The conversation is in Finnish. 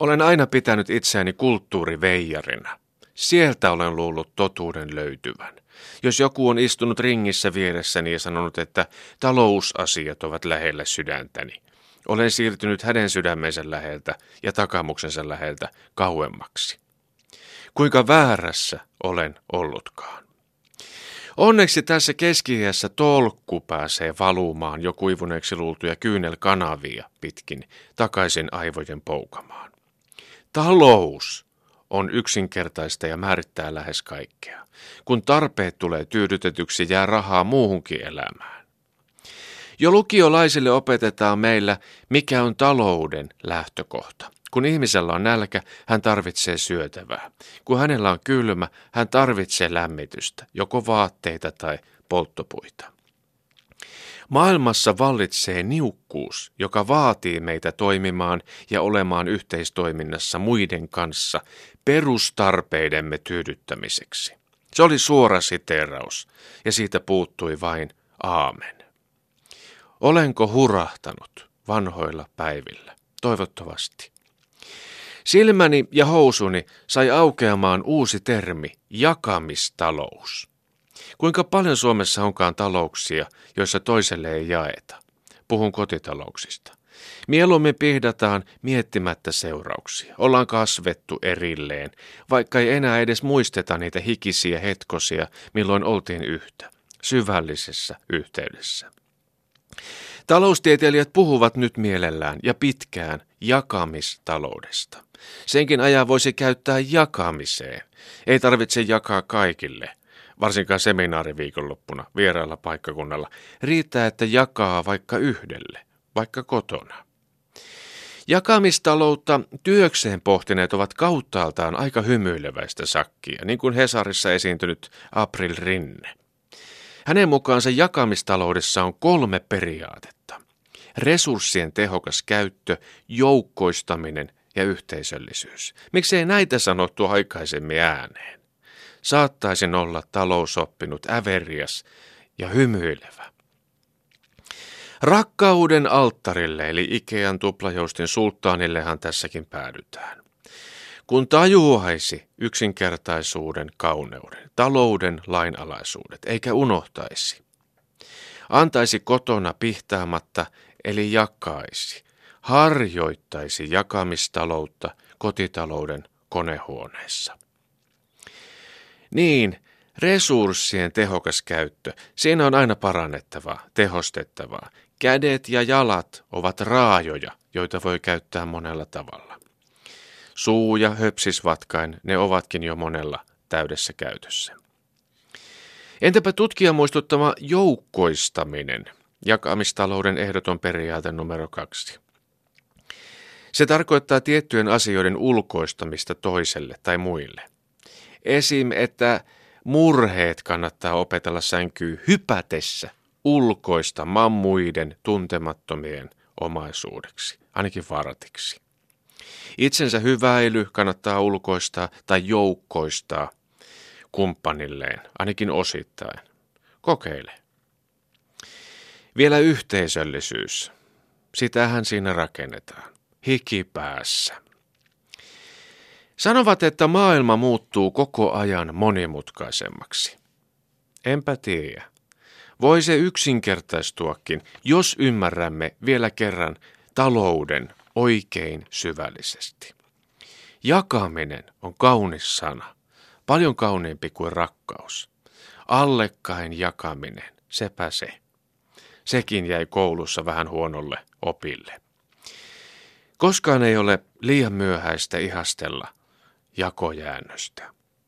Olen aina pitänyt itseäni kulttuuriveijarina. Sieltä olen luullut totuuden löytyvän. Jos joku on istunut ringissä vieressäni ja sanonut, että talousasiat ovat lähellä sydäntäni, olen siirtynyt hänen sydämensä läheltä ja takamuksensa läheltä kauemmaksi. Kuinka väärässä olen ollutkaan. Onneksi tässä keski tolkku pääsee valumaan jo kuivuneeksi luultuja kyynelkanavia pitkin takaisin aivojen poukamaan. Talous on yksinkertaista ja määrittää lähes kaikkea. Kun tarpeet tulee tyydytetyksi, jää rahaa muuhunkin elämään. Jo lukiolaisille opetetaan meillä, mikä on talouden lähtökohta. Kun ihmisellä on nälkä, hän tarvitsee syötävää. Kun hänellä on kylmä, hän tarvitsee lämmitystä, joko vaatteita tai polttopuita. Maailmassa vallitsee niukkuus, joka vaatii meitä toimimaan ja olemaan yhteistoiminnassa muiden kanssa perustarpeidemme tyydyttämiseksi. Se oli suora siteraus, ja siitä puuttui vain aamen. Olenko hurahtanut vanhoilla päivillä? Toivottavasti. Silmäni ja housuni sai aukeamaan uusi termi, jakamistalous. Kuinka paljon Suomessa onkaan talouksia, joissa toiselle ei jaeta? Puhun kotitalouksista. Mieluummin pihdataan miettimättä seurauksia. Ollaan kasvettu erilleen, vaikka ei enää edes muisteta niitä hikisiä hetkosia, milloin oltiin yhtä, syvällisessä yhteydessä. Taloustieteilijät puhuvat nyt mielellään ja pitkään jakamistaloudesta. Senkin ajan voisi käyttää jakamiseen. Ei tarvitse jakaa kaikille, varsinkaan seminaariviikonloppuna vierailla paikkakunnalla. Riittää, että jakaa vaikka yhdelle, vaikka kotona. Jakamistaloutta työkseen pohtineet ovat kauttaaltaan aika hymyileväistä sakkia, niin kuin Hesarissa esiintynyt April Rinne. Hänen mukaansa jakamistaloudessa on kolme periaatetta. Resurssien tehokas käyttö, joukkoistaminen ja yhteisöllisyys. Miksei näitä sanottu aikaisemmin ääneen? Saattaisin olla talousoppinut äverias ja hymyilevä. Rakkauden alttarille eli Ikean tuplajoustin sulttaanillehan tässäkin päädytään. Kun tajuaisi yksinkertaisuuden kauneuden, talouden lainalaisuudet, eikä unohtaisi. Antaisi kotona pihtaamatta, eli jakaisi, harjoittaisi jakamistaloutta kotitalouden konehuoneessa. Niin, resurssien tehokas käyttö, siinä on aina parannettavaa, tehostettavaa. Kädet ja jalat ovat raajoja, joita voi käyttää monella tavalla. Suu ja höpsisvatkain, ne ovatkin jo monella täydessä käytössä. Entäpä tutkija muistuttama joukkoistaminen, jakamistalouden ehdoton periaate numero kaksi. Se tarkoittaa tiettyjen asioiden ulkoistamista toiselle tai muille. Esim. että murheet kannattaa opetella sänkyy hypätessä ulkoista muiden tuntemattomien omaisuudeksi, ainakin vartiksi. Itsensä hyväily kannattaa ulkoistaa tai joukkoistaa kumppanilleen, ainakin osittain. Kokeile. Vielä yhteisöllisyys. Sitähän siinä rakennetaan. Hikipäässä. Sanovat, että maailma muuttuu koko ajan monimutkaisemmaksi. Enpä tiedä. Voi se yksinkertaistuakin, jos ymmärrämme vielä kerran talouden oikein syvällisesti. Jakaminen on kaunis sana, paljon kauniimpi kuin rakkaus. Allekkain jakaminen, sepä se. Sekin jäi koulussa vähän huonolle opille. Koskaan ei ole liian myöhäistä ihastella jakojäännöstä.